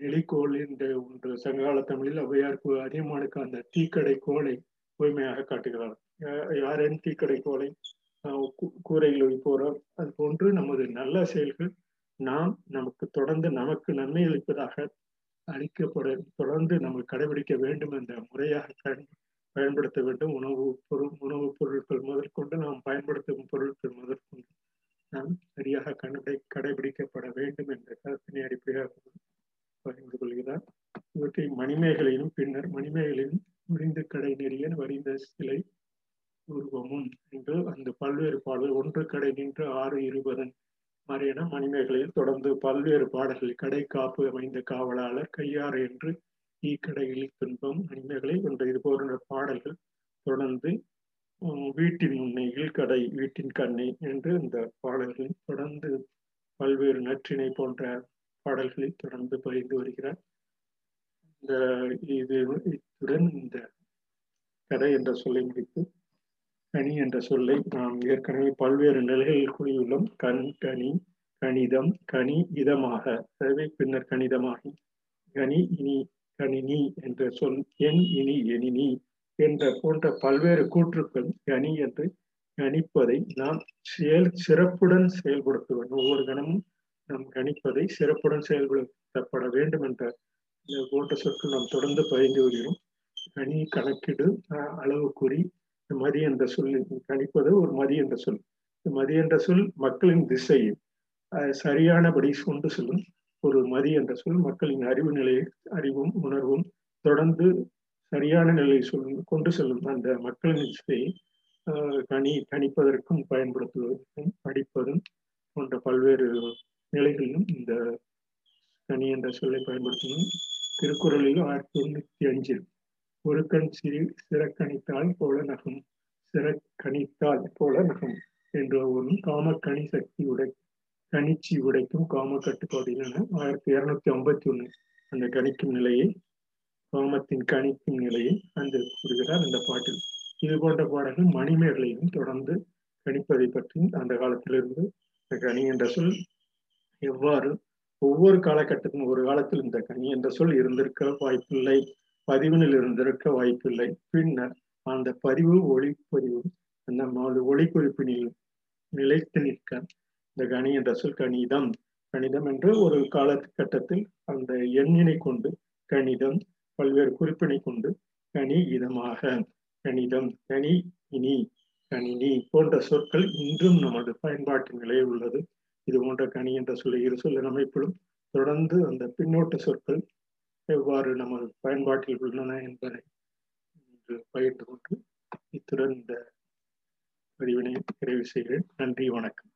நெலிக்கோள் என்று ஒன்று. சங்ககால தமிழில் ஔவையார் அதியமானுக்கு அந்த தீக்கடை கோலை தூய்மையாக காட்டுகிறார் யாரேன் தீக்கடை கோலை கூரையில் வைப்போரோ அது போன்று நமது நல்ல செயல்கள் நாம் நமக்கு தொடர்ந்து நமக்கு நன்மை அளிப்பதாக அளிக்கப்பட தொடர்ந்து நம்ம கடைபிடிக்க வேண்டும் என்ற முறையாக பயன்படுத்த வேண்டும். உணவு பொருள் உணவுப் பொருட்கள் முதற்கொண்டு நாம் பயன்படுத்தும் பொருட்கள் முதற்கொண்டு நாம் சரியாக கண்டுபிடி கடைபிடிக்கப்பட வேண்டும் என்ற கருத்தினை அடிப்படையாக பகிர்ந்து கொள்கிறார். இவற்றை மணிமேகலையிலும் பின்னர் மணிமேகலையும் முடிந்து கடை நெறியன் வரிந்த சிலை உருவமும் என்று அந்த பல்வேறு பாடல் ஒன்று கடை நின்று ஆறு இருபதன் மாதிரியான மணிமேகலையில் தொடர்ந்து பல்வேறு பாடல்கள் கடை காப்பு அமைந்த காவலாளர் கையாறு என்று ஈக்கடையில் துன்பம் மணிமேகலை என்ற இது போன்ற பாடல்கள் தொடர்ந்து வீட்டின் முன்னே கடை வீட்டின் கண்ணை என்று இந்த பாடல்களில் தொடர்ந்து பல்வேறு நற்றினை போன்ற பாடல்களில் தொடர்ந்து பகிர்ந்து வருகிறார். இந்த இது இத்துடன் இந்த கதை என்ற சொல்லை முடித்து கனி என்ற சொல்லை நாம் ஏற்கனவே பல்வேறு நிலைகளில் கூறியுள்ளோம். கண் கனி கணிதம் கனி இதமாக. எனவே பின்னர் கணிதமாகி கனி இனி கணினி என்ற சொல் என் இனி எனினி என்ற போன்ற பல்வேறு கூற்றுக்கள் கனி என்று கணிப்பதை நாம் செயல் சிறப்புடன் செயல்படுத்த ஒவ்வொரு கணமும் நாம் கணிப்பதை சிறப்புடன் செயல்படுத்தப்பட வேண்டும் என்ற இந்த போன்ற சொற்கள் நாம் தொடர்ந்து பயின்று வருகிறோம். கனி கணக்கிடு அளவுக்குறி மதி என்ற சொல் கணிப்பது ஒரு மதி என்ற சொல். மதி என்ற சொல் மக்களின் திசையை சரியானபடி கொண்டு செல்லும் ஒரு மதி என்ற சொல். மக்களின் அறிவு நிலையை அறிவும் உணர்வும் தொடர்ந்து சரியான நிலையை சொல் கொண்டு செல்லும் அந்த மக்களின் திசையை கணி கணிப்பதற்கும் பயன்படுத்துவதற்கும் படிப்பதும் போன்ற பல்வேறு நிலைகளிலும் இந்த தனி என்ற சொல்லை பயன்படுத்தணும் திருக்குறளில் ஆயிரத்தி தொண்ணூத்தி அஞ்சில் ஒரு கண் சிறு சிறக்கணித்தால் போல நகம் சிறக்கணித்தால் போல நகம் என்ற ஒரு காமக்கணி சக்தி உடை கணிச்சி உடைக்கும் காம கட்டுப்பாடுகள் ஆயிரத்தி இருநூத்தி ஐம்பத்தி ஒண்ணு அந்த கணிக்கும் நிலையை காமத்தின் கணிக்கும் நிலையை அந்த கூறுகிறார் அந்த பாட்டில். இது போன்ற பாடல்கள் மணிமேகலையும் தொடர்ந்து கணிப்பதை பற்றி அந்த காலத்திலிருந்து கணி என்ற சொல் எவ்வாறு ஒவ்வொரு காலகட்டத்திலும் ஒரு காலத்தில் இந்த கனி என்ற சொல் இருந்திருக்க வாய்ப்பில்லை பதிவினில் இருந்திருக்க வாய்ப்பில்லை. பின்னர் அந்த பதிவு ஒளிப்பதிவு அந்த ஒளிக்குறிப்பினில் நிலைத்து நிற்க இந்த கனி என்ற சொல் கணிதம் கணிதம் என்று ஒரு காலகட்டத்தில் அந்த எண்ணினை கொண்டு கணிதம் பல்வேறு குறிப்பினை கொண்டு கனி இதமாக கணிதம் கனி இனி கணினி போன்ற சொற்கள் இன்றும் நமது பயன்பாட்டு நிலையில் உள்ளது. இது போன்ற கனி என்ற சொல்லி இரு சொல்லின் அமைப்பிலும் தொடர்ந்து அந்த பின்னோட்ட சொற்கள் எவ்வாறு நமது பயன்பாட்டில் உள்ளன என்பதை இன்று பகிர்ந்து கொண்டு இத்துடன் இந்த பதிவினை நிறைவு செய்கிறேன். நன்றி வணக்கம்.